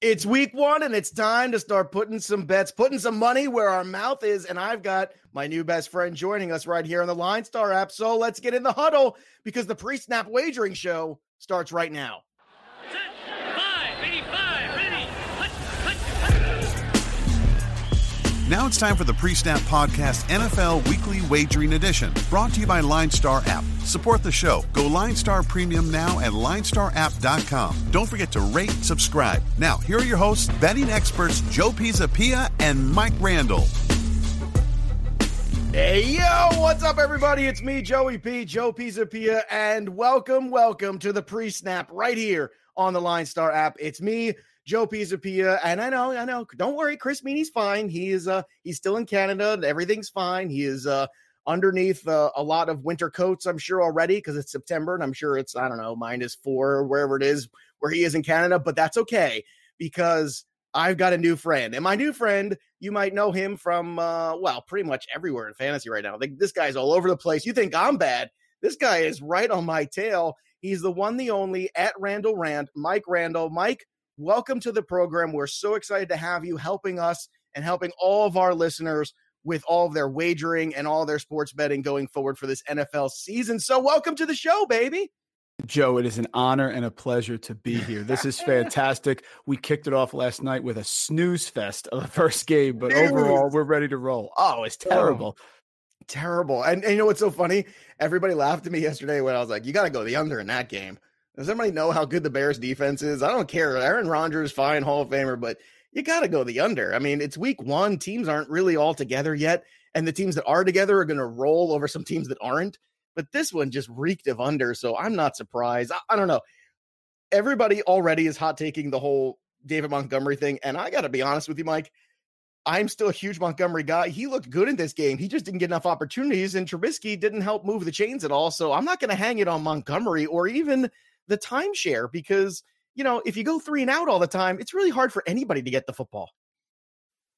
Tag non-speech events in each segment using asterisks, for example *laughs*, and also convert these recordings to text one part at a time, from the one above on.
It's week one, and it's time to start putting some bets, putting some money where our mouth is. And I've got my new best friend joining us right here on the Line Star app. So let's get in the huddle because the pre snap wagering show starts right now. Now it's time for the Pre Snap Podcast NFL Weekly Wagering Edition, brought to you by Line Star App. Support the show. Go Line Star Premium now at linestarapp.com. Don't forget to rate, subscribe. Now, here are your hosts, betting experts Joe Pisapia and Mike Randall. Hey, yo, what's up, everybody? It's me, Joey P, Joe Pisapia, and welcome, welcome to the pre snap right here on the Line Star app. It's me, Joe Pisapia, and I know, I know. Don't worry, Chris Meaney's fine. He is, uh, he's still in Canada. Everything's fine. He is, uh, underneath uh, a lot of winter coats, I'm sure already because it's September and I'm sure it's, I don't know, minus four or wherever it is where he is in Canada, but that's okay because I've got a new friend. And my new friend, you might know him from, uh, well, pretty much everywhere in fantasy right now. This guy's all over the place. You think I'm bad? This guy is right on my tail. He's the one, the only at Randall Rand, Mike Randall. Mike, welcome to the program. We're so excited to have you helping us and helping all of our listeners with all of their wagering and all their sports betting going forward for this NFL season. So, welcome to the show, baby. Joe, it is an honor and a pleasure to be here. This is fantastic. we kicked it off last night with a snooze fest of the first game, but overall, we're ready to roll. Oh, it's oh. terrible. Oh, terrible. And, and, you know what's so funny? Everybody laughed at me yesterday when I was like, you got to go the under in that game. Does anybody know how good the Bears defense is? I don't care. Aaron Rodgers, fine, Hall of Famer, but you got to go the under. I mean, it's week one. Teams aren't really all together yet. And the teams that are together are going to roll over some teams that aren't. But this one just reeked of under. So I'm not surprised. I, I don't know. Everybody already is hot taking the whole David Montgomery thing. And I got to be honest with you, Mike. I'm still a huge Montgomery guy. He looked good in this game. He just didn't get enough opportunities, and Trubisky didn't help move the chains at all. So I'm not going to hang it on Montgomery or even the timeshare because you know if you go three and out all the time, it's really hard for anybody to get the football.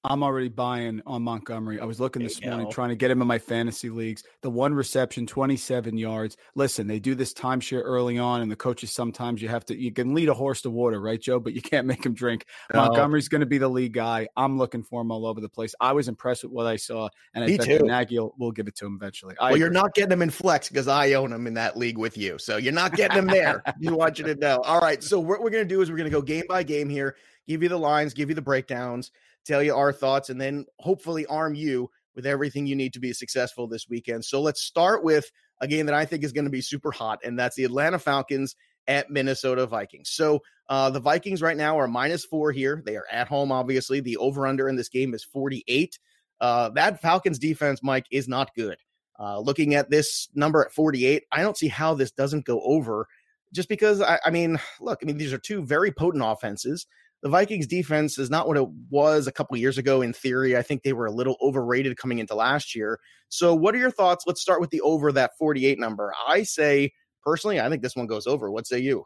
I'm already buying on Montgomery. I was looking this morning trying to get him in my fantasy leagues. The one reception, 27 yards. Listen, they do this timeshare early on, and the coaches sometimes you have to you can lead a horse to water, right, Joe? But you *laughs* can't make him drink. No. Montgomery's going to be the lead guy. I'm looking for him all over the place. I was impressed with what I saw, and I Me bet too. Nagy will, will give it to him eventually. I well, agree. you're not getting him in flex because I own him in that league with you, so you're not getting him there. *laughs* you want you to know. All right, so what we're going to do is we're going to go game by game here, give you the lines, give you the breakdowns tell you our thoughts, and then hopefully arm you with everything you need to be successful this weekend. So let's start with a game that I think is going to be super hot, and that's the Atlanta Falcons at Minnesota Vikings. So uh, the Vikings right now are minus four here. They are at home, obviously. The over under in this game is 48. Uh, that Falcons defense, Mike, is not good. Uh, looking at this number at 48, I don't see how this doesn't go over just because I, I, mean, *sighs* look, I mean, these are two very potent offenses the Vikings defense is not what it was a couple years ago in theory. I think they were a little overrated coming into last year. So, what are your thoughts? Let's start with the over that 48 number. I say personally, I think this one goes over. What say you?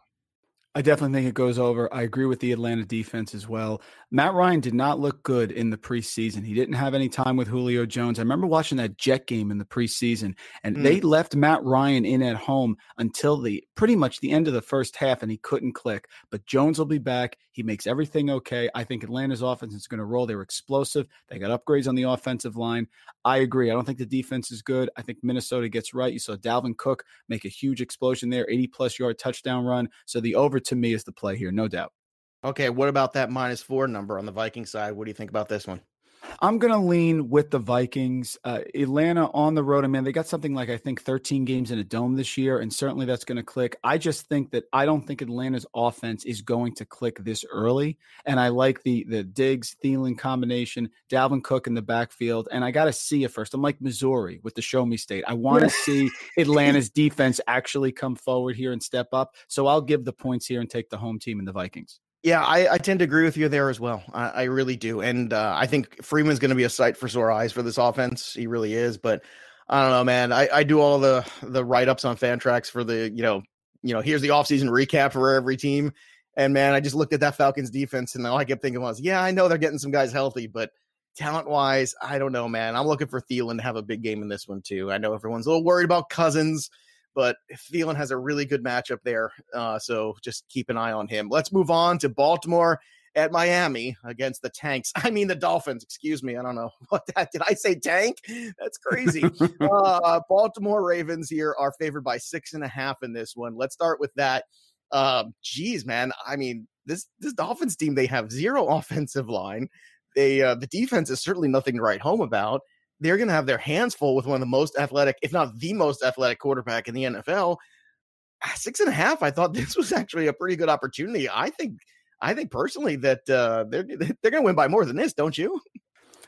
I definitely think it goes over. I agree with the Atlanta defense as well. Matt Ryan did not look good in the preseason. He didn't have any time with Julio Jones. I remember watching that Jet game in the preseason, and mm. they left Matt Ryan in at home until the pretty much the end of the first half, and he couldn't click. But Jones will be back. He makes everything okay. I think Atlanta's offense is going to roll. They were explosive. They got upgrades on the offensive line. I agree. I don't think the defense is good. I think Minnesota gets right. You saw Dalvin Cook make a huge explosion there, 80 plus yard touchdown run. So the over to me is the play here, no doubt. Okay, what about that minus four number on the Viking side? What do you think about this one? I'm going to lean with the Vikings. Uh, Atlanta on the road, I mean, they got something like I think 13 games in a dome this year, and certainly that's going to click. I just think that I don't think Atlanta's offense is going to click this early, and I like the the Diggs Thielen combination, Dalvin Cook in the backfield, and I got to see it first. I'm like Missouri with the Show Me State. I want to see *laughs* Atlanta's defense actually come forward here and step up. So I'll give the points here and take the home team in the Vikings. Yeah, I, I, tend to agree with you there as well. I, I really do, and uh, I think Freeman's going to be a sight for sore eyes for this offense. He really is. But I don't know, man. I, I do all the the write ups on Fantrax for the you know you know here's the offseason recap for every team, and man, I just looked at that Falcons defense, and all I kept thinking was, yeah, I know they're getting some guys healthy, but talent wise, I don't know, man. I'm looking for Thielen to have a big game in this one too. I know everyone's a little worried about Cousins but Thielen has a really good matchup there. Uh, so just keep an eye on him. Let's move on to Baltimore at Miami against the Tanks. *laughs* I mean the Dolphins. Excuse me. I don't know *laughs* what that did. I say tank? That's crazy. uh, Baltimore Ravens here are favored by six and a half in this one. Let's start with that. Um, geez, man. I mean, this this Dolphins team they have zero *laughs* offensive line. They uh, the defense is certainly nothing to write home about. They're going to have their hands full with one of the most athletic, if not the most athletic quarterback in the NFL. Ah, six and a half. I thought *laughs* this was actually a pretty good opportunity. I think I think personally that uh, they're they're going to win by more than this, don't you?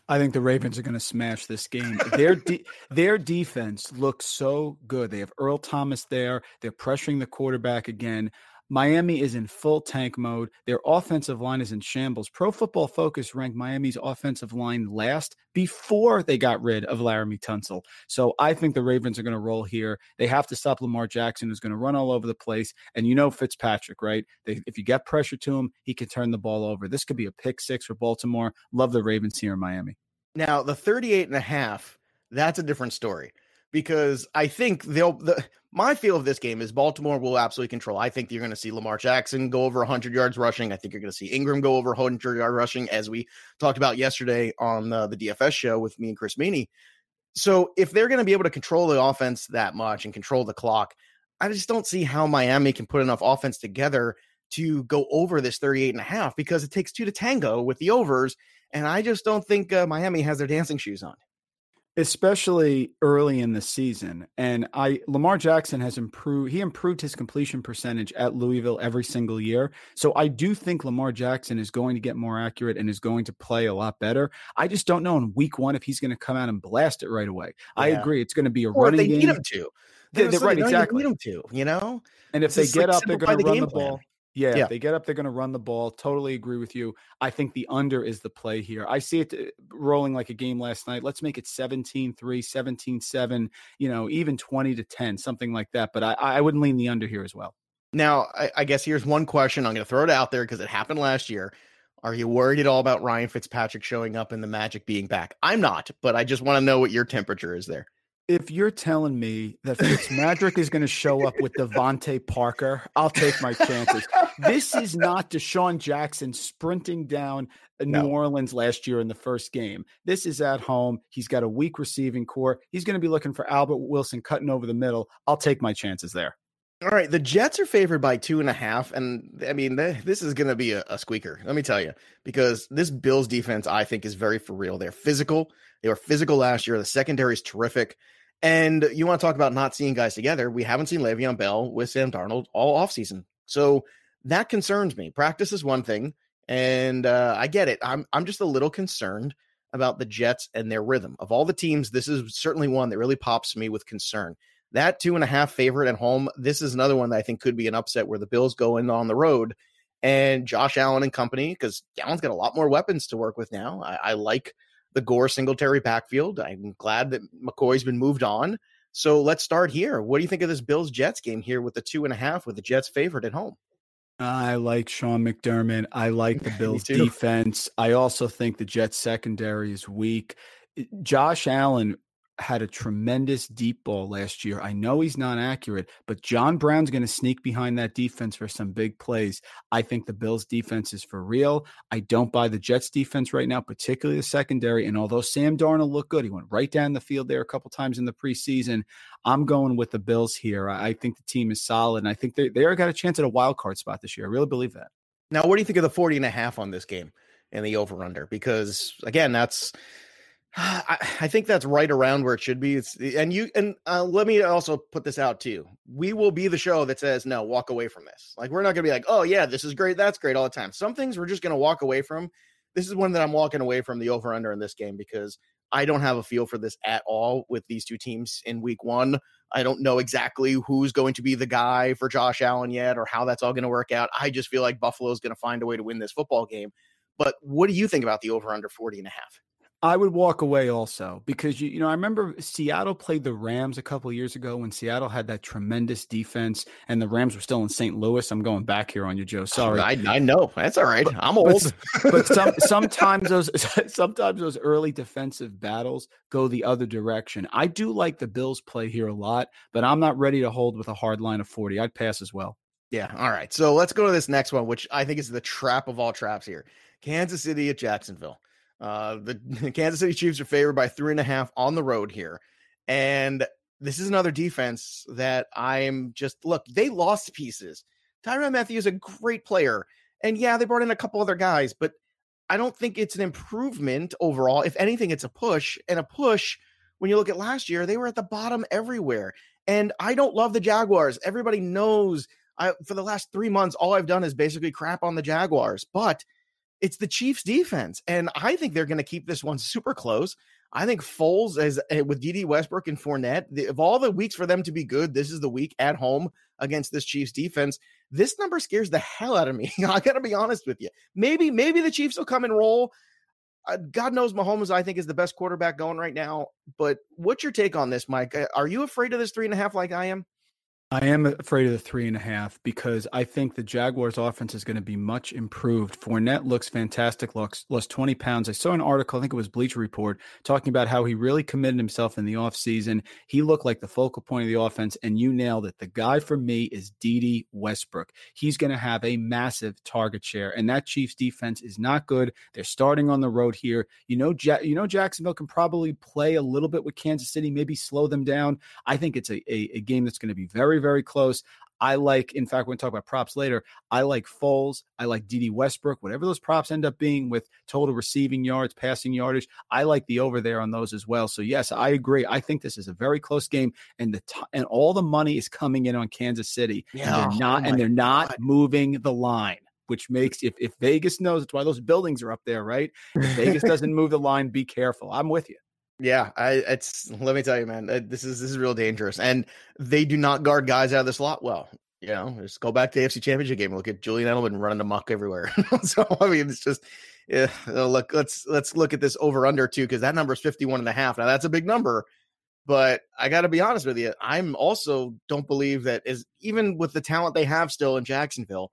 I think the Ravens are going to smash this game. Their de- their defense looks so good. They have Earl Thomas there. They're pressuring the quarterback again. Miami is in full tank mode. Their offensive line is in shambles. Pro Football Focus ranked Miami's offensive line last before they got rid of Laremy Tunsil. So I think the Ravens are going to roll here. They have to stop Lamar Jackson, who's going to run all over the place. And you know Fitzpatrick, right? They, if you get pressure to him, he can turn the ball over. This could be a pick six for Baltimore. Love the Ravens here in Miami. Now, the 38 and a half, that's a different story because I think they'll the my feel of this game is Baltimore will absolutely control. I think you're going to see Lamar Jackson go over 100 yards rushing. I think you're going to see Ingram go over 100 yard rushing, as we talked about yesterday on the, DFS show with me and Chris Meaney. So if they're going to be able to control the offense that much and control the clock, I just don't see how Miami can put enough offense together to go over this 38 and a half because it takes two to tango with the overs. And I just don't think uh, Miami has their dancing shoes on especially early in the season. And I Lamar Jackson has improved he improved his completion percentage at Louisville every single year. So I do think Lamar Jackson is going to get more accurate and is going to play a lot better. I just don't know in week 1 if he's going to come out and blast it right away. Yeah. I agree it's going to be a or running they game. need him to. They, they, right, exactly. Need him to, you know? And if it's they get like up, they're going to the run the ball. Plan. Yeah, yeah. they get up, they're going to run the ball. Totally agree with you. I think the under is the play here. I see it uh, rolling like a game last night. Let's make it 17 3, 17 7, you know, even 20 to 10, something like that. But I, I wouldn't lean the under here as well. Now, I, I guess here's one question. I'm going to throw it out there because it happened last year. Are you worried at all about Ryan Fitzpatrick showing up and the Magic being back? I'm not, but I just want to know what your temperature is there if you're telling me that Fitzmagic is going to show up with DeVante Parker, I'll take my chances. this is not DeSean Jackson sprinting down uh, New. Orleans last year in the first game. This is at home. He's got a weak receiving corps. He's going to be looking for Albert Wilson cutting over the middle. I'll take my chances there. All right, the Jets are favored by two and a half, and I mean this is going to be a, a, squeaker. Let me tell you, because this Bills defense, I think, is very for real. They're physical. They were physical last year. The secondary is terrific. And you want to talk about not seeing guys together. We haven't seen Le'Veon Bell with Sam Darnold all offseason. So that concerns me. Practice is one thing, and uh, I get it. I'm I'm just a little concerned about the Jets and their rhythm. Of all the teams, this is certainly one that really pops me with concern. That two and a half favorite at home, this is another one that I think could be an upset where the Bills go in on the road and Josh Allen and company, because Allen's got a lot more weapons to work with now. I, I like the Gore Singletary backfield. I'm glad that McCoy's been moved on. So let's start here. What do you think of this Bills Jets game here with the two and a half with the Jets favored at home? I like Sean McDermott. I like the *laughs* Bills defense. I also think the Jets secondary is weak. Josh Allen had a tremendous deep ball last year. I know he's not accurate, but John Brown's going to sneak behind that defense for some big plays. I think the Bills defense is for real. I don't buy the Jets defense right now, particularly the secondary. And although Sam Darnold looked good, he went right down the field there a couple times in the preseason. I'm going with the Bills here. I think the team is solid, and I think they, they got a chance at a wild card spot this year. I really believe that. Now, what do you think of the 40 and a half on this game and the over under? Because again, that's *sighs* I, think that's right around where it should be. It's and you and uh, let me also put this out too. We will be the show that says no, walk away from this. Like we're not going to be like, oh yeah, this is great, that's great all the time. Some things we're just going to walk away from. This is one that I'm walking away from the over under in this game because I don't have a feel for this at all with these two teams in week one. I don't know exactly who's going to be the guy for Josh Allen yet or how that's all going to work out. I just feel like Buffalo is going to find a way to win this football game. But what do you think about the over under 40 and a half? I would walk away also because you you know I remember Seattle played the Rams a couple years ago when Seattle had that tremendous defense and the Rams were still in St. Louis. I'm going back here on you, Joe. *laughs* Sorry, I, I know that's all right. But, I'm old, but, but some, sometimes those *laughs* sometimes those early defensive battles go the other direction. I do like the Bills play here a lot, but I'm not ready to hold with a hard line of 40. I'd pass as well. Yeah. All right. So let's go to this next one, which I think is the trap of all traps here. Kansas City at Jacksonville. Uh, the *laughs* Kansas City Chiefs are favored by three and a half on the road here. And this is another defense that I'm just look, they lost pieces. Tyrann Mathieu is a great player. And yeah, they brought in a couple other guys, but I don't think it's an improvement overall. If anything, it's a push. And a push, when you look at last year, they were at the bottom everywhere. And I don't love the Jaguars. Everybody knows I for the last three months, all I've done is basically crap on the Jaguars. But it's the Chiefs defense. And I think they're going to keep this one super close. I think Foles as eh, with Dede Westbrook and Fournette, the, of all the weeks for them to be good, this is the week at home against this Chiefs defense. This number scares the hell out of me. *laughs* I got to be honest with you. Maybe, maybe the Chiefs will come and roll. Uh, God knows Mahomes, I think, is the best quarterback going right now. But what's your take on this, Mike? Uh, are you afraid of this three and a half like I am? I am afraid of the three and a half because I think the Jaguars' offense is going to be much improved. Fournette looks fantastic, looks lost 20 pounds. I saw an article, I think it was Bleacher Report, talking about how he really committed himself in the offseason. He looked like the focal point of the offense, and you nailed it. The guy for me is Dede Westbrook. He's going to have a massive target share, and that Chiefs defense is not good. They're starting on the road here. You know, ja- you know Jacksonville can probably play a little bit with Kansas City, maybe slow them down. I think it's a, a, a game that's going to be very very, very close. I like, in fact, we're going to talk about props later. I like Foles. I like Dede Westbrook, whatever those props end up being with total receiving yards, passing yardage. I like the over there on those as well. So yes, I agree. I think this is a very close game, and the t- and all the money is coming in on Kansas City. Yeah, and they're not, oh and they're not God. moving the line. Which makes if, if Vegas knows it's why those buildings are up there, right? If Vegas *laughs* doesn't move the line, be careful. I'm with you. Yeah, I it's let me tell you, man, this is this is real dangerous, and they do not guard guys out of the slot well. You know, just go back to the AFC Championship game. Look at Julian Edelman running amok everywhere. *laughs* so I mean, it's just yeah. Uh, look, let's let's look at this over under too because that number is 51 and a half. Now that's a big number, but I got to be honest with you, I'm also don't believe that is even with the talent they have still in Jacksonville.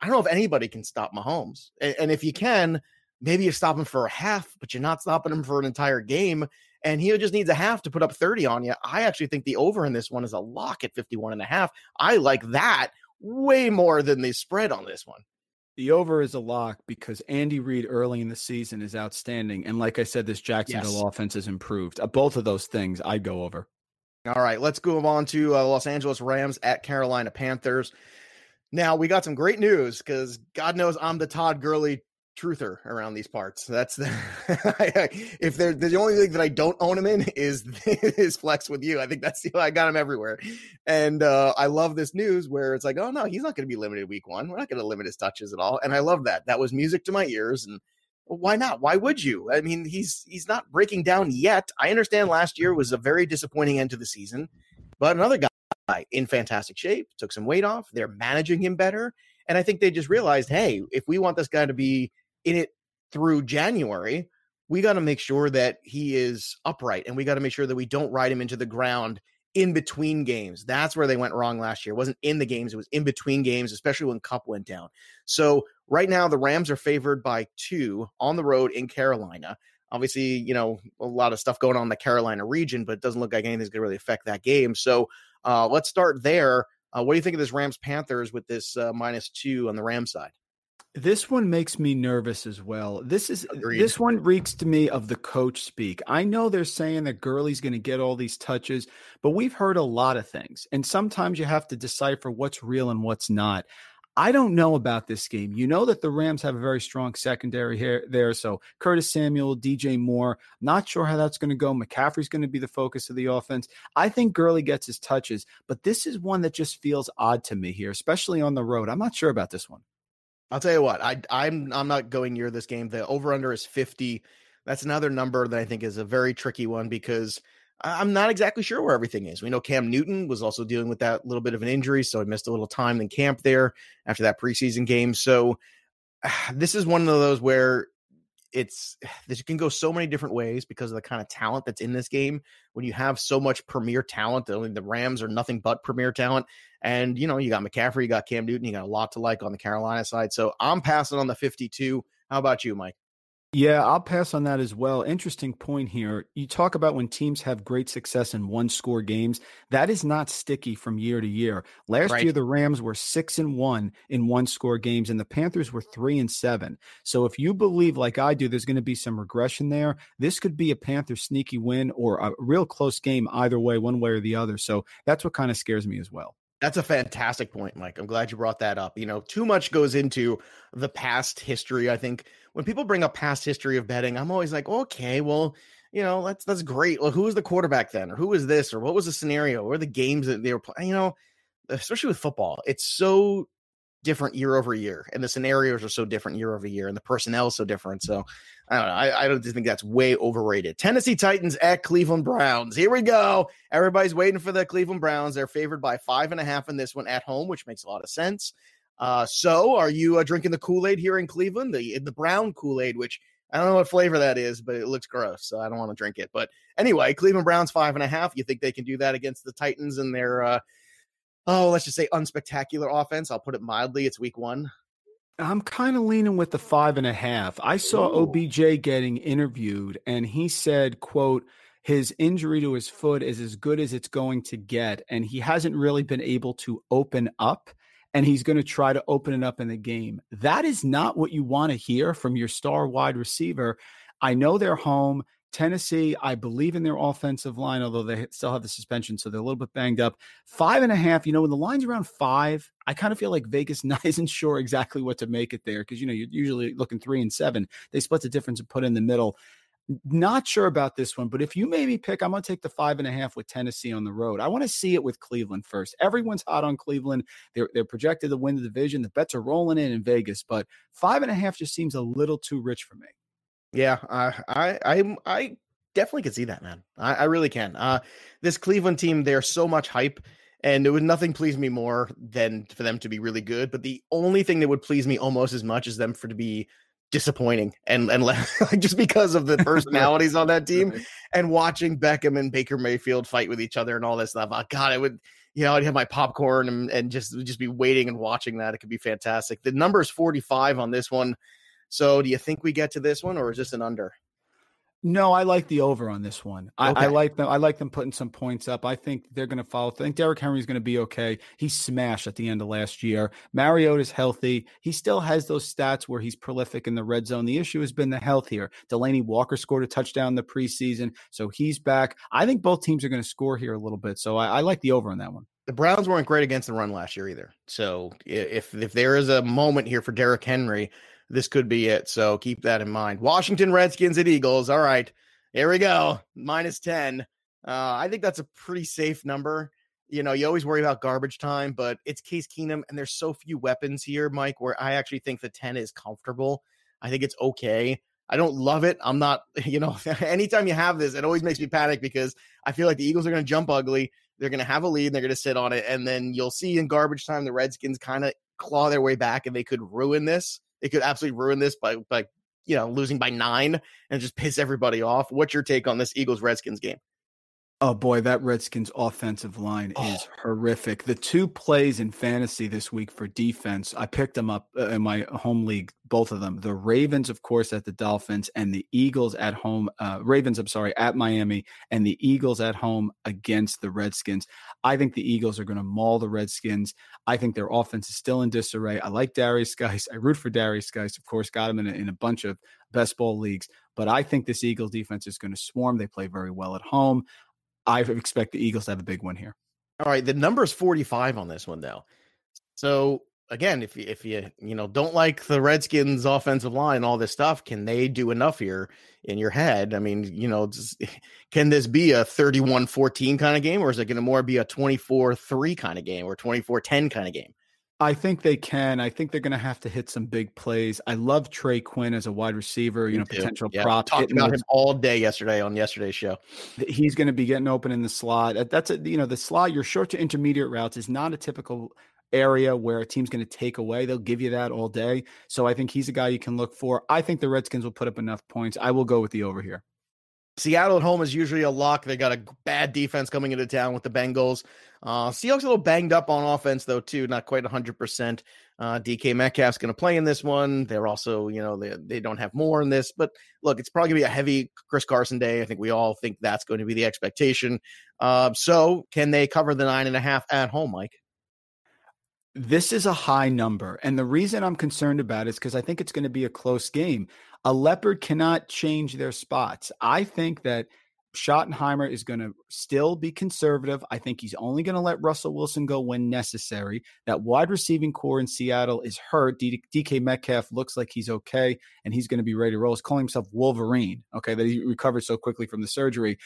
I don't know if anybody can stop Mahomes, and, and if you can maybe you stop him for a half, but you're not stopping him for an entire game. And he just needs a half to put up 30 on you. I actually think the over in this one is a lock at 51 and a half. I like that way more than the spread on this one. The over is a lock because Andy Reid early in the season is outstanding. And like I said, this Jacksonville yes. offense has improved. Uh, both of those things I'd go over. All right, let's move on to uh, Los Angeles Rams at Carolina Panthers. Now, we got some great news because God knows I'm the Todd Gurley truther around these parts. That's the *laughs* if they're the only thing that I don't own him in is *laughs* is flex with you. I think that's the I got him everywhere, and uh, I love this news where it's like, oh no, he's not going to be limited week one. We're not going to limit his touches at all, and I love that. That was music to my ears, and why not? Why would you? I mean, he's he's not breaking down yet. I understand last year was a very disappointing end to the season, but another guy in fantastic shape took some weight off. They're managing him better. And I think they just realized, hey, if we want this guy to be in it through January, we got to make sure that he is upright and we got to make sure that we don't ride him into the ground in between games. That's where they went wrong last year. It wasn't in the games, it was in between games, especially when Kupp went down. So right now the Rams are favored by 2 on the road in Carolina. Obviously, you know, a lot of stuff going on in the Carolina region, but it doesn't look like anything's going to really affect that game. So, uh, let's start there. Uh, what do you think of this Rams Panthers with this uh, minus 2 on the Ram side? This one makes me nervous as well. This is Agreed. this one reeks to me of the coach speak. I know they're saying that Gurley's going to get all these touches, but we've heard a lot of things, and sometimes you have to decipher what's real and what's not. I don't know about this game. You know that the Rams have a very strong secondary here there. So Curtis Samuel, DJ Moore, not sure how that's going to go. McCaffrey's going to be the focus of the offense. I think Gurley gets his touches, but this is one that just feels odd to me here, especially on the road. I'm not sure about this one. I'll tell you what, I I'm I'm not going near this game. The over under is 50. That's another number that I think is a very tricky one because I'm not exactly sure where everything is. We know Cam Newton was also dealing with that little bit of an injury, so he missed a little time in camp there after that preseason game. So *sighs* this is one of those where it's *sighs* this can go so many different ways because of the kind of talent that's in this game. When you have so much premier talent, I mean, the Rams are nothing but premier talent. And you know, you got McCaffrey, you got Cam Newton, you got a lot to like on the Carolina side. So I'm passing on the 52. How about you, Mike? Yeah, I'll pass on that as well. Interesting point here. You talk about when teams have great success in one score games. That is not sticky from year to year. Last right. year, the Rams were six and one in one score games, and the Panthers were three and seven. So if you believe, like I do, there's going to be some regression there, this could be a Panther sneaky win or a real close game either way, one way or the other. So that's what kind of scares me as well. That's a fantastic point, Mike. I'm glad you brought that up. You know, too much goes into the past history. I think when people bring up past history of betting, I'm always like, okay, well, you know, that's that's great. Well, who was the quarterback then, or who was this, or what was the scenario, or the games that they were playing? You know, especially with football, it's so different year over year, and the scenarios are so different year over year, and the personnel is so different. So I don't know. I, I don't think that's way overrated. Tennessee Titans at Cleveland Browns. Here we go. Everybody's waiting for the Cleveland Browns. They're favored by five and a half in this one at home, which makes a lot of sense. Uh, so, are you uh, drinking the Kool Aid here in Cleveland? The the brown Kool Aid, which I don't know what flavor that is, but it looks gross, so I don't want to drink it. But anyway, Cleveland Browns five and a half. You think they can do that against the Titans and their uh, oh, let's just say unspectacular offense. I'll put it mildly. It's week one. I'm kind of leaning with the five and a half. I saw Ooh. OBJ getting interviewed, and he said, "quote." His injury to his foot is as good as it's going to get, and he hasn't really been able to open up and he's going to try to open it up in the game. That is not what you want to hear from your star wide receiver. I know they're home. Tennessee, I believe in their offensive line, although they still have the suspension, so they're a little bit banged up. Five and a half, you know, when the line's around five, I kind of feel like Vegas *laughs* isn't sure exactly what to make it there because, you know, you're usually looking three and seven. They split the difference and put in the middle. Not sure about this one, but if you maybe pick, I'm going to take the five and a half with Tennessee on the road. I want to see it with Cleveland first. Everyone's hot on Cleveland. They're, they're projected to win the division. The bets are rolling in in Vegas, but five and a half just seems a little too rich for me. Yeah, I I I, I definitely can see that, man. I, I really can. Uh, this Cleveland team, they're so much hype, and it would nothing please me more than for them to be really good. But the only thing that would please me almost as much is them for to be disappointing and and *laughs* like just because of the *laughs* personalities on that team and watching Beckham and Baker Mayfield fight with each other and all this stuff. Oh, God, I would you know, I'd have my popcorn and, and just just be waiting and watching that. It could be fantastic. The number is 45 on this one. So do you think we get to this one or is this an under? No, I like the over on this one. I, okay. I, like them. I like them putting some points up. I think they're going to follow. I think Derrick Henry's going to be okay. He smashed at the end of last year. Mariota's healthy. He still has those stats where he's prolific in the red zone. The issue has been the health here. Delanie Walker scored a touchdown in the preseason, so he's back. I think both teams are going to score here a little bit. So I, I like the over on that one. The Browns weren't great against the run last year either. So if if there is a moment here for Derrick Henry this could be it. So keep that in mind. Washington Redskins at Eagles. All right. Here we go. Minus 10. Uh, I think that's a pretty safe number. You know, you always worry about garbage time, but it's Case Keenum, and there's so few weapons here, Mike, where I actually think the 10 is comfortable. I think it's okay. I don't love it. I'm not, *laughs* you know, *laughs* anytime you have this, it always makes me panic because I feel like the Eagles are going to jump ugly. They're going to have a lead. and They're going to sit on it. And then you'll see in garbage time, the Redskins kind of claw their way back and they could ruin this. It could absolutely ruin this by by you know losing by nine and just piss everybody off. What's your take on this Eagles Redskins game? Oh boy, that Redskins offensive line oh. is horrific. The two plays in fantasy this week for defense, I picked them up uh, in my home league, both of them. The Ravens, of course, at the Dolphins, and the Eagles at home. Uh, Ravens, I'm sorry, at Miami, and the Eagles at home against the Redskins. I think the Eagles are going to maul the Redskins. I think their offense is still in disarray. I like Darius Guice. I root for Darius Guice. Of course, got him in a, in a bunch of best ball leagues. But I think this Eagles defense is going to swarm. They play very well at home. I expect the Eagles to have a big win here. All right, the number is 45 on this one though. So again, if you if you you know don't like the Redskins offensive line, all this stuff, can they do enough here in your head? I mean, you know, just, *laughs* can this be a 31-14 kind of game or is it going to more be a 24-3 kind of game or 24-10 kind of game? I think they can. I think they're going to have to hit some big plays. I love Trey Quinn as a wide receiver. You know, potential yeah. prop. Talked about him all day yesterday on yesterday's show. He's going to be getting open in the slot. That's a you know the slot. Your short to intermediate routes is not a typical area where a team's going to take away. They'll give you that all day. So I think he's a guy you can look for. I think the Redskins will put up enough points. I will go with the over here. Seattle at home is usually a lock. They got a bad defense coming into town with the Bengals. Uh, Seahawks a little banged up on offense though too, not quite 100%. Uh, DK Metcalf's going to play in this one. They're also, you know, they, they don't have more in this, but look, it's probably going to be a heavy Chris Carson day. I think we all think that's going to be the expectation. Uh, so, can they cover the nine and a half at home, Mike? This is a high number. And the reason I'm concerned about it is because I think it's going to be a close game. A leopard cannot change their spots. I think that Schottenheimer is going to still be conservative. I think he's only going to let Russell Wilson go when necessary. That wide receiving corps in Seattle is hurt. DK Metcalf looks like he's okay and he's going to be ready to roll. He's calling himself Wolverine, okay, that he recovered so quickly from the surgery.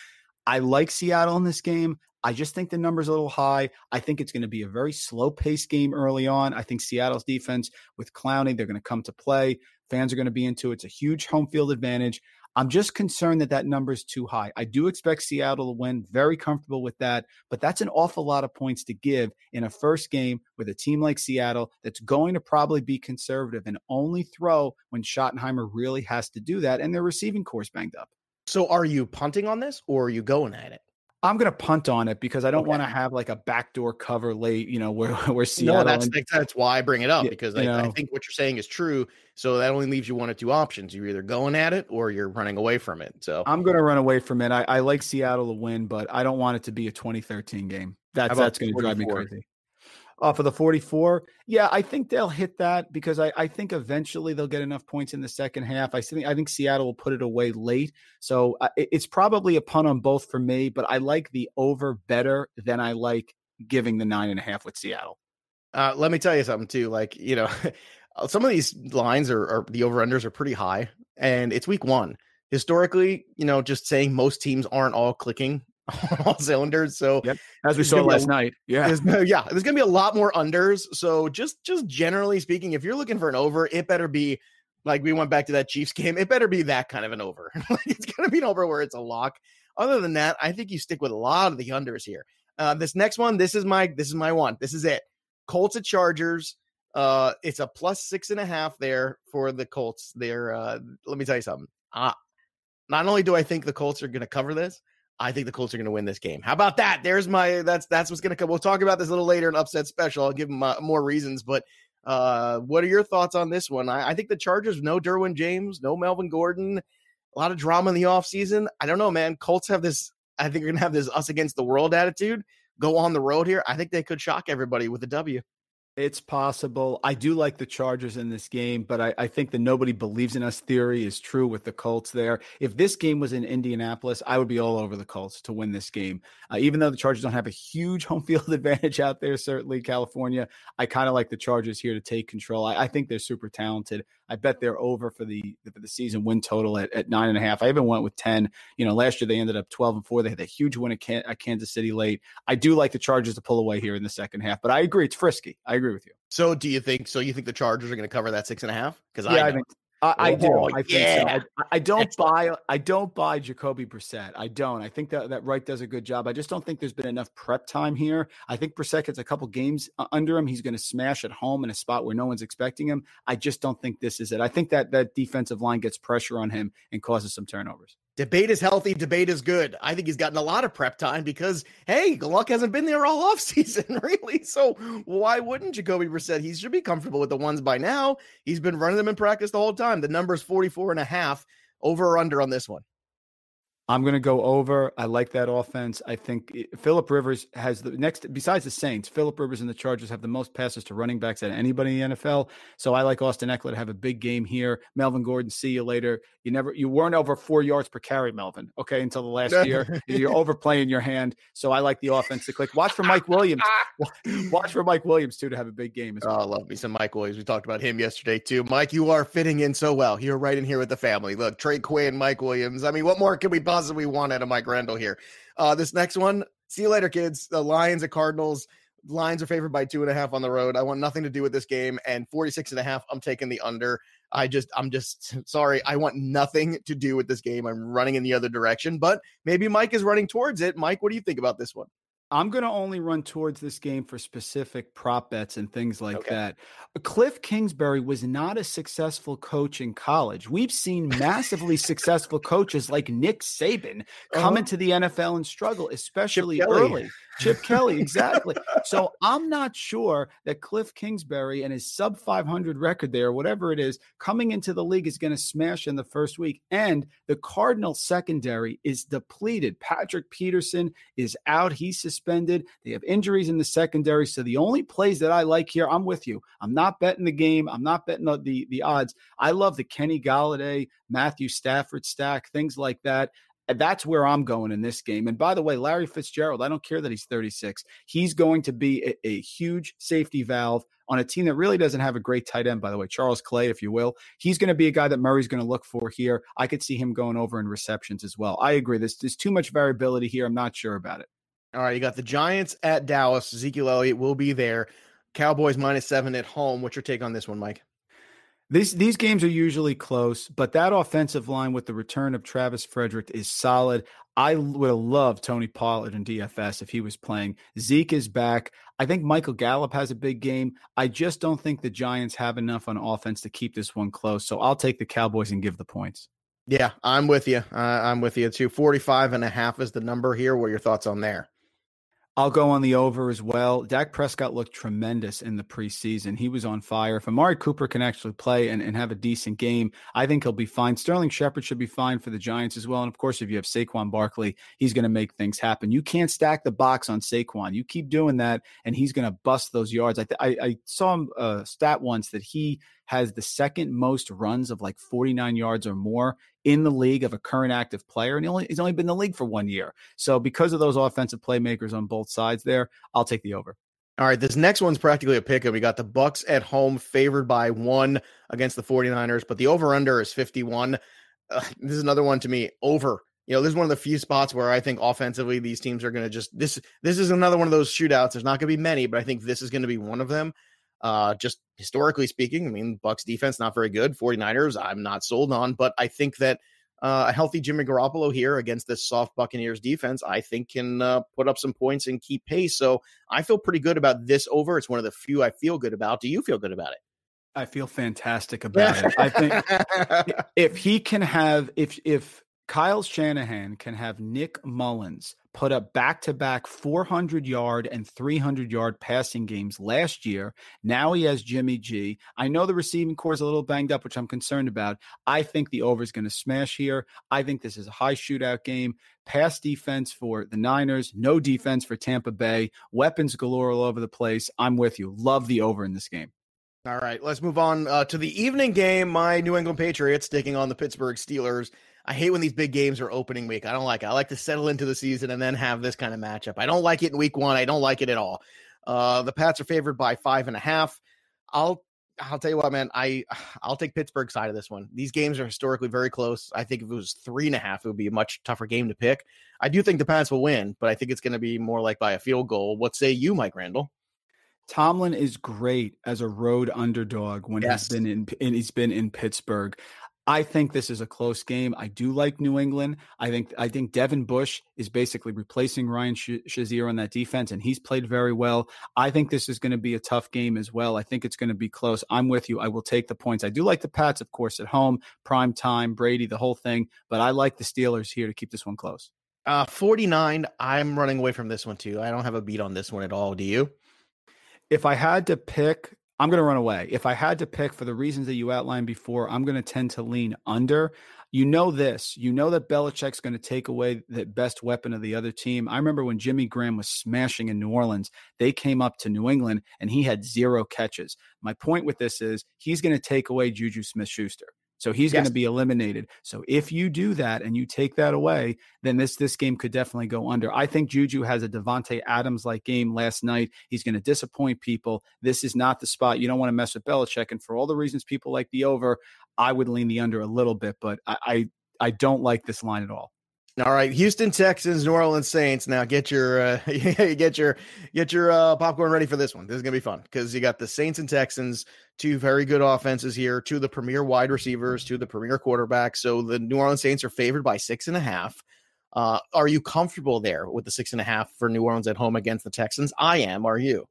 I like Seattle in this game. I just think the number's a little high. I think it's going to be a very slow paced game early on. I think Seattle's defense with Clowney, they're going to come to play. Fans are going to be into it. It's a huge home field advantage. I'm just concerned that that number is too high. I do expect Seattle to win, very comfortable with that, but that's an awful lot of points to give in a first game with a team like Seattle that's going to probably be conservative and only throw when Schottenheimer really has to do that and their receiving course banged up. So are you punting on this or are you going at it? I'm going to punt on it because I don't okay. want to have like a backdoor cover late, you know, *laughs* where where Seattle. No, that's and, that's why I bring it up yeah, because I, I, think what you're saying is true. So that only leaves you one or two options. You're either going at it or you're running away from it. So I'm going to run away from it. I, I like Seattle to win, but I don't want it to be a 2013 game. That's that's going to drive me crazy uh, for the 44. Yeah, I think they'll hit that because I, I think eventually they'll get enough points in the second half. I think I think Seattle will put it away late, so uh, it's probably a punt on both for me. But I like the over better than I like giving the nine and a half with Seattle. Uh, let me tell you something too. Like you know, *laughs* some of these lines are, are the over unders are pretty high, and it's week one. Historically, you know, just saying most teams aren't all clicking all cylinders. So yep. as we saw last a, night, yeah, there's, yeah, there's gonna be a lot more unders. So just just generally speaking, if you're looking for an over, it better be like we went back to that Chiefs game. It better be that kind of an over. *laughs* it's gonna be an over where it's a lock. Other than that, I think you stick with a lot of the unders here. Uh, this next one, this is my this is my one. This is it. Colts at Chargers. Uh, it's a plus six and a half there for the Colts. There, uh, let me tell you something. Uh, not only do I think the Colts are going to cover this, I think the Colts are going to win this game. How about that? There's my that's that's what's going to come. We'll talk about this a little later in upset special. I'll give them uh, more reasons, but uh, what are your thoughts on this one? I, I, think the Chargers, no Derwin James, no Melvin Gordon, a lot of drama in the offseason. I don't know, man. Colts have this. I think they're going to have this us against the world attitude. Go on the road here. I think they could shock everybody with a W. It's possible. I do like the Chargers in this game, but I, I, think the nobody believes in us theory is true with the Colts there. If this game was in Indianapolis, I would be all over the Colts to win this game. Uh, even though the Chargers don't have a huge *laughs* home field advantage out there, certainly California, I kind of like the Chargers here to take control. I, I, think they're super talented. I bet they're over for the for the season win total at, at nine and a half. I even went with ten. You know, last year they ended up twelve and four. They had a huge win at Kansas City late. I do like the Chargers to pull away here in the second half, but I agree it's frisky. I agree agree with you. So, do you think? So, you think the Chargers are going to cover that six and a half? Because yeah, I, I think I, I do. Oh, I yeah. So. I, I, don't buy. I don't buy Jacoby Brissett. I don't. I think that that Wright does a good job. I just don't think there's been enough prep time here. I think Brissett gets a couple games under him. He's going to smash at home in a spot where no one's expecting him. I just don't think this is it. I think that that defensive line gets pressure on him and causes some turnovers. Debate is healthy. Debate is good. I think he's gotten a lot of prep time because, hey, Luck hasn't been there all *laughs* offseason, *laughs* really. So why wouldn't Jacoby Brissett? He should be comfortable with the ones by now. He's been running them in practice the whole time. The number is 44 and a half over or under on this one. I'm going to go over. I like that offense. I think Philip Rivers has the next, besides the Saints, Philip Rivers and the Chargers have the most passes to running backs at anybody in the NFL. So I like Austin Ekeler to have a big game here. Melvin Gordon, see you later. You never, you weren't over four yards per carry, Melvin. Okay, until the last year, *laughs* you're overplaying your hand. So I like the offense to click. Watch for Mike Williams. *laughs* Watch for Mike Williams too to have a big game. Well. Oh, I love me some Mike Williams. We talked about him yesterday too. Mike, you are fitting in so well. You're right in here with the family. Look, Trey Quinn, Mike Williams. I mean, what more can we possibly want out of Mike? Randall here. Uh, this next one, see you later, kids. The Lions and Cardinals. Lions are favored by two and a half on the road. I want nothing to do with this game. And 46 and a half, I'm taking the under. I just, I'm just *laughs* sorry. I want nothing to do with this game. I'm running in the other direction, but maybe Mike is running towards it. Mike, what do you think about this one? I'm going to only run towards this game for specific prop bets and things like okay. that. Cliff Kingsbury was not a successful coach in college. We've seen massively successful coaches like Nick Saban come uh-huh. into the NFL and struggle, especially early. Chip *laughs* Kelly, exactly. so I'm not sure that Cliff Kingsbury and his sub 500 record there, whatever it is, coming into the league is going to smash in the first week. And the Cardinal secondary is depleted. Patrick Peterson is out. He's suspended. They have injuries in the secondary. So the only plays that I like here, I'm with you. I'm not betting the game. I'm not betting the, the, the odds. I love the Kenny Golladay, Matthew Stafford stack, things like that that's where I'm going in this game. And by the way, Larry Fitzgerald, I don't care that he's 36. He's going to be a, a, huge safety valve on a team that really doesn't have a great tight end, by the way, Charles Clay, if you will. He's going to be a guy that Murray's going to look for here. I could see him going over in receptions as well. I agree. There's, there's too much variability here. I'm not sure about it. All right. You got the Giants at Dallas. Ezekiel Elliott will be there. Cowboys minus seven at home. What's your take on this one, Mike? These these games are usually close, but that offensive line with the return of Travis Frederick is solid. I would have loved Tony Pollard in DFS if he was playing. Zeke is back. I think Michael Gallup has a big game. I just don't think the Giants have enough on offense to keep this one close. So I'll take the Cowboys and give the points. Yeah, I'm with you. Uh, I'm with you too. 45 and a half is the number here. What are your thoughts on there? I'll go on the over as well. Dak Prescott looked tremendous in the preseason. He was on fire. If Amari Cooper can actually play and, and have a decent game, I think he'll be fine. Sterling Shepard should be fine for the Giants as well. And of course, if you have Saquon Barkley, he's going to make things happen. You can't stack the box on Saquon. You keep doing that, and he's going to bust those yards. I, th- I, I saw him uh, stat once that he has the second most runs of like 49 yards or more in the league of a current active player. And he only, he's only been in the league for one year. So because of those offensive playmakers on both sides there, I'll take the over. All right, this next one's practically a pick. We got the Bucs at home favored by one against the 49ers, but the over under is 51. Uh, this is another one to me over. You know, this is one of the few spots where I think offensively these teams are going to just this this is another one of those shootouts. There's not going to be many, but I think this is going to be one of them. Uh, just historically speaking, I mean, Bucs defense not very good. 49ers, I'm not sold on, but I think that uh, a healthy Jimmy Garoppolo here against this soft Buccaneers defense, I think can uh, put up some points and keep pace. So I feel pretty good about this over. It's one of the few I feel good about. Do you feel good about it? I feel fantastic about it. I think *laughs* if he can have if if Kyle Shanahan can have Nick Mullens put up back to back 400 yard and 300 yard passing games last year. Now he has Jimmy G. I know the receiving corps is a little banged up, which I'm concerned about. I think the over is going to smash here. I think this is a high shootout game. Pass defense for the Niners, no defense for Tampa Bay, weapons galore all over the place. I'm with you. Love the over in this game. All right, let's move on uh, to the evening game. My New England Patriots taking on the Pittsburgh Steelers. I hate when these big games are opening week. I don't like it. I like to settle into the season and then have this kind of matchup. I don't like it in week one. I don't like it at all. Uh, the Pats are favored by five and a half. I'll I'll tell you what, man. I *sighs* I'll take Pittsburgh side of this one. These games are historically very close. I think if it was three and a half, it would be a much tougher game to pick. I do think the Pats will win, but I think it's going to be more like by a field goal. What say you, Mike Randall? Tomlin is great as a road underdog when yes. he's been in and he's been in Pittsburgh. I think this is a close game. I do like New England. I think I think Devin Bush is basically replacing Ryan Shazier on that defense, and he's played very well. I think this is going to be a tough game as well. I think it's going to be close. I'm with you. I will take the points. I do like the Pats, of course, at home, prime time, Brady, the whole thing, but I like the Steelers here to keep this one close. Uh, 49. I'm running away from this one too. I don't have a beat on this one at all. Do you? If I had to pick I'm going to run away. If I had to pick for the reasons that you outlined before, I'm going to tend to lean under. You know this. You know that Belichick's going to take away the best weapon of the other team. I remember when Jimmy Graham was smashing in New Orleans, they came up to New England and he had zero catches. My point with this is he's going to take away Juju Smith Schuster. So he's yes. going to be eliminated. So if you do that and you take that away, then this this game could definitely go under. I think Juju has a Davante Adams like game last night. He's going to disappoint people. This is not the spot. You don't want to mess with Belichick. And for all the reasons people like the over, I would lean the under a little bit, but I I, I don't like this line at all. All right, Houston Texans, New Orleans Saints. Now get your uh, *laughs* get your get your uh, popcorn ready for this one. This is gonna be fun because you got the Saints and Texans, two very good offenses here, two of the premier wide receivers, two of the premier quarterbacks. So the New Orleans Saints are favored by six and a half. Uh, are you comfortable there with the six and a half for New Orleans at home against the Texans? I am. Are you?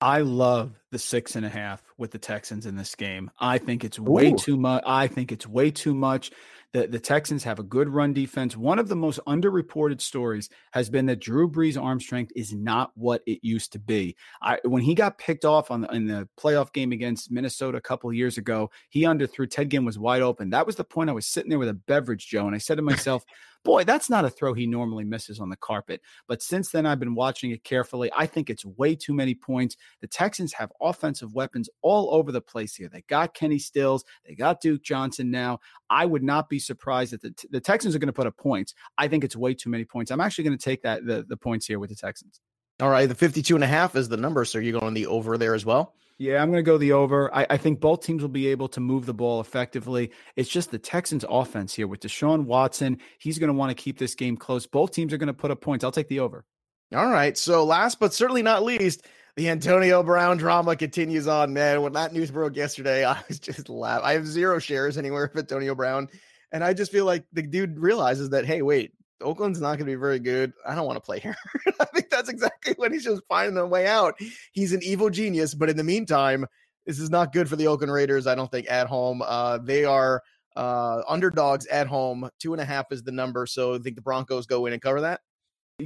I love the six and a half with the Texans in this game. I think it's way Ooh. too much. I think it's way too much. The, the Texans have a good run defense. One of the most underreported stories has been that Drew Brees' arm strength is not what it used to be. I, when he got picked off on the, in the playoff game against Minnesota a couple years ago, he underthrew. Ted Ginn was wide open. That was the point I was sitting there with a beverage, Joe, and I said to myself, *laughs* boy, that's not a throw he normally misses on the carpet. But since then, I've been watching it carefully. I think it's way too many points. The Texans have offensive weapons all over the place here. They got Kenny Stills, they got Duke Johnson now. I would not be surprised that the, the Texans are going to put up points. I think it's way too many points. I'm actually going to take that the, the points here with the Texans. All right, the 52 and a half is the number. So you're going the over there as well? Yeah, I'm going to go the over. I, I, think both teams will be able to move the ball effectively. It's just the Texans' offense here with Deshaun Watson. He's going to want to keep this game close. Both teams are going to put up points. I'll take the over. All right. So, last but certainly not least, the Antonio Brown drama continues on, man. When that news broke yesterday, *laughs* I was just laughing. I have zero shares anywhere of Antonio Brown. And I just feel like the dude realizes that, hey, wait, Oakland's not going to be very good. I don't want to play *laughs* here. I think that's exactly what he's just finding the way out. He's an evil genius, but in the meantime, this is not good for the Oakland Raiders. I don't think at home. Uh, they are uh, underdogs at home. Two and a half is the number. So I think the Broncos go in and cover that.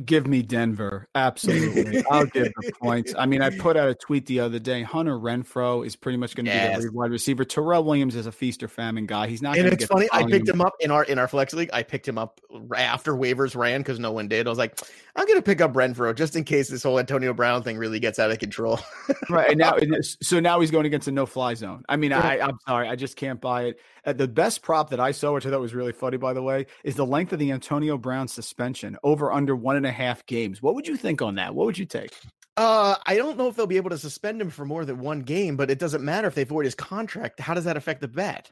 Give me Denver. Absolutely. I'll give the points. I mean, I put out a tweet the other day. Hunter Renfrow is pretty much going to yes. be the wide receiver. Tyrell Williams is a feast or famine guy. He's not And it's funny. I picked him up in our in our flex league. I picked him up after waivers ran because no one did. I was like, I'm going to pick up Renfrow just in case this whole Antonio Brown thing really gets out of control. right. And now, *laughs* so now he's going against a no fly zone. I mean, I, I'm sorry. I just can't buy it. Uh, the best prop that I saw, which I thought was really funny, by the way, is the length of the Antonio Brown suspension over under one and a half games. What would you think on that? What would you take? Uh, I don't know if they'll be able to suspend him for more than one game, but it doesn't matter if they void his contract. How does that affect the bet?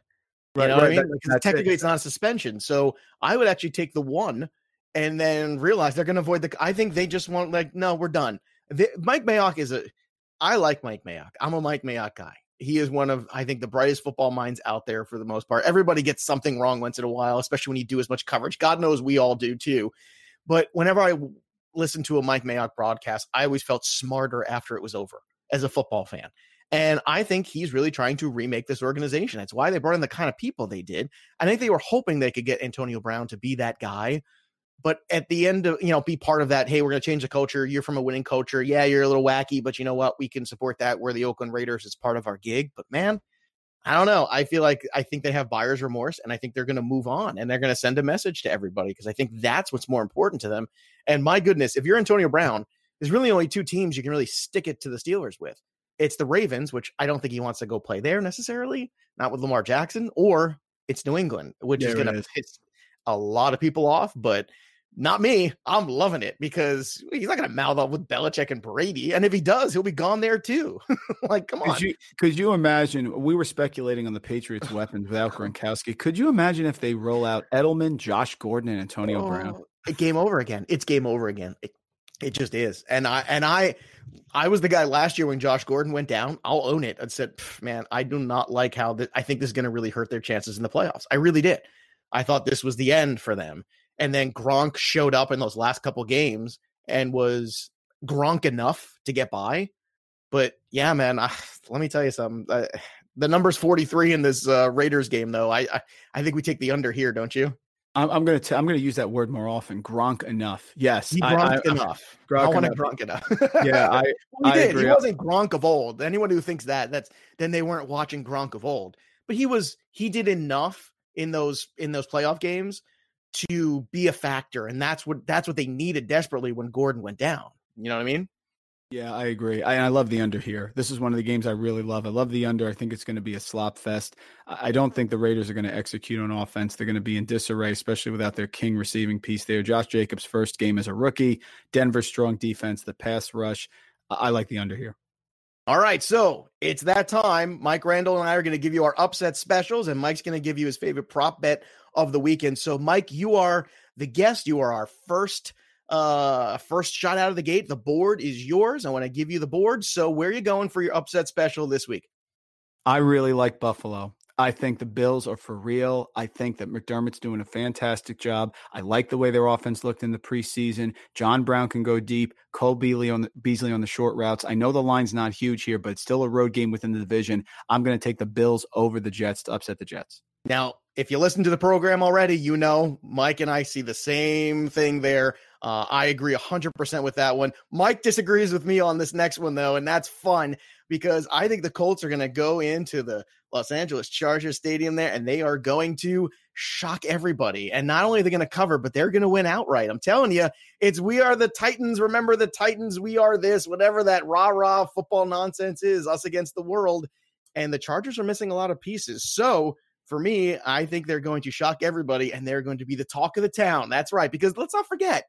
You right, know right, what I mean? That, technically, it. it's not a suspension. So I would actually take the one and then realize they're going to avoid the. I think they just want like, no, we're done. They, Mike Mayock is a. I like Mike Mayock. I'm a Mike Mayock guy he is one of I think the brightest football minds out there for the most part. Everybody gets something wrong once in a while, especially when you do as much coverage. God knows we all do too. But whenever I listen to a Mike Mayock broadcast, I always felt smarter after it was over as a football fan. And I think he's really trying to remake this organization. That's why they brought in the kind of people they did. I think they were hoping they could get Antonio Brown to be that guy but at the end of, you know, be part of that. Hey, we're going to change the culture. You're from a winning culture. Yeah, you're a little wacky, but you know what? We can support that. We're the Oakland Raiders. It's part of our gig. But man, I don't know. I feel like I think they have buyer's remorse and I think they're going to move on and they're going to send a message to everybody because I think that's what's more important to them. And my goodness, if you're Antonio Brown, there's really only two teams you can really stick it to the Steelers with. It's the Ravens, which I don't think he wants to go play there necessarily, not with Lamar Jackson, or it's New England, which is going to piss a lot of people off. But not me. I'm loving it because he's not going to mouth off with Belichick and Brady. And if he does, he'll be gone there too. *laughs* like, come on. Could you, could you imagine? We were speculating on the Patriots' weapons without *laughs* Gronkowski. Could you imagine if they roll out Edelman, Josh Gordon, and Antonio oh, Brown? Game over again. It's game over again. It, it just is. And I, and I, I was the guy last year when Josh Gordon went down. I'll own it. I said, man, I do not like how that. I think this is going to really hurt their chances in the playoffs. I really did. I thought this was the end for them and then Gronk showed up in those last couple games and was Gronk enough to get by. But yeah, man, I, *sighs* let me tell you something. Uh, the number's 43 in this uh, Raiders game, though. I, I, I think we take the under here, don't you? I'm, I'm gonna t- I'm gonna use that word more often. Gronk enough. Yes, he Gronk I, enough. Gronk I want to Gronk enough. yeah, *laughs* I, he did. Agree. He wasn't Gronk of old. Anyone who thinks that that's then they weren't watching Gronk of old. But he was. He did enough in those in those playoff games to be a factor, and that's what that's what they needed desperately when Gordon went down. You know what I mean? Yeah, I agree. I, I love the under here. This is one of the games I really love. I love the under. I think it's going to be a slop fest. I don't think the Raiders are going to execute on offense. They're going to be in disarray, especially without their king receiving piece there. Josh Jacobs' first game as a rookie. Denver's strong defense, the pass rush. I like the under here. All right, so it's that time. Mike Randall and I are going to give you our upset specials, and Mike's going to give you his favorite prop bet of the weekend. So, Mike, you are the guest. You are our first uh first shot out of the gate. The board is yours. I want to give you the board. So, where are you going for your upset special this week? I really like Buffalo. I think the Bills are for real. I think that McDermott's doing a fantastic job. I like the way their offense looked in the preseason. John Brown can go deep. Cole Beasley on the, Beasley on the short routes. I know the line's not huge here, but it's still a road game within the division. I'm going to take the Bills over the Jets to upset the Jets. Now, if you listen to the program already, you know Mike and I see the same thing there. Uh, I agree 100% with that one. Mike disagrees with me on this next one, though, and that's fun because I think the Colts are going to go into the Los Angeles Chargers Stadium there and they are going to shock everybody. And not only are they going to cover, but they're going to win outright. I'm telling you, it's we are the Titans. Remember the Titans, we are this, whatever that rah rah football nonsense is, us against the world. And the Chargers are missing a lot of pieces. So, for me, I think they're going to shock everybody and they're going to be the talk of the town. That's right. Because let's not forget,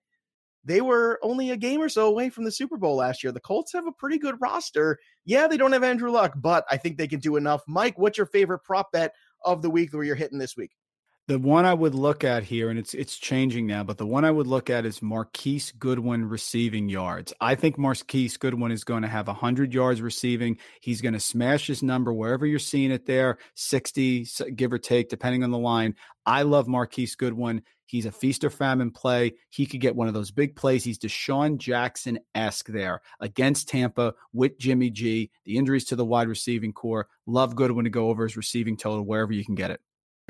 they were only a game or so away from the Super Bowl last year. The Colts have a pretty good roster. Yeah, they don't have Andrew Luck, but I think they can do enough. Mike, what's your favorite prop bet of the week where you're hitting this week? The one I would look at here, and it's it's changing now, but the one I would look at is Marquise Goodwin receiving yards. I think Marquise Goodwin is going to have 100 yards receiving. He's going to smash his number wherever you're seeing it there, 60, give or take, depending on the line. I love Marquise Goodwin. He's a feast or famine play. He could get one of those big plays. He's DeSean Jackson esque there against Tampa with Jimmy G. The injuries to the wide receiving corps. Love Goodwin to go over his receiving total wherever you can get it.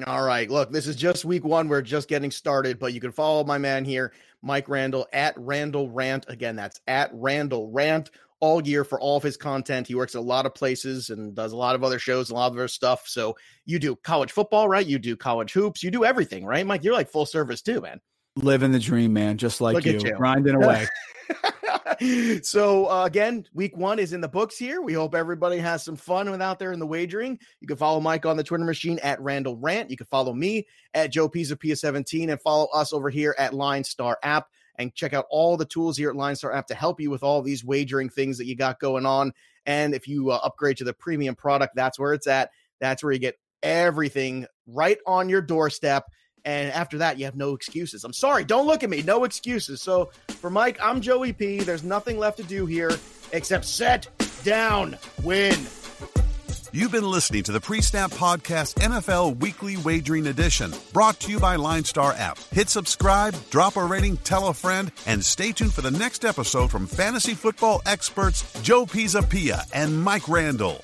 All right. Look, this is just week one. We're just getting started, but you can follow my man here, Mike Randall, at Randall Rant. Again, that's at Randall Rant all year for all of his content. He works at a lot of places and does a lot of other shows, a lot of other stuff. So you do college football, right? You do college hoops, you do everything, right? Mike, you're like full service too, man. Living the dream, man, just like you, you, grinding *laughs* away. so uh, again, week one is in the books here. We hope everybody has some fun out there in the wagering. You can follow Mike on the Twitter machine at Randall Rant. You can follow me at Joe Pisapia 17 and follow us over here at LineStar App and check out all the tools here at LineStar app to help you with all these wagering things that you got going on. And if you uh, upgrade to the premium product, that's where it's at. That's where you get everything right on your doorstep. And after that, you have no excuses. I'm sorry, don't look at me. No excuses. So for Mike, I'm Joey P. There's nothing left to do here except set down, win. You've been listening to the Pre-Snap Podcast NFL Weekly Wagering Edition, brought to you by LineStar app. Hit subscribe, drop a rating, tell a friend, and stay tuned for the next episode from fantasy football experts Joe Pisapia and Mike Randall.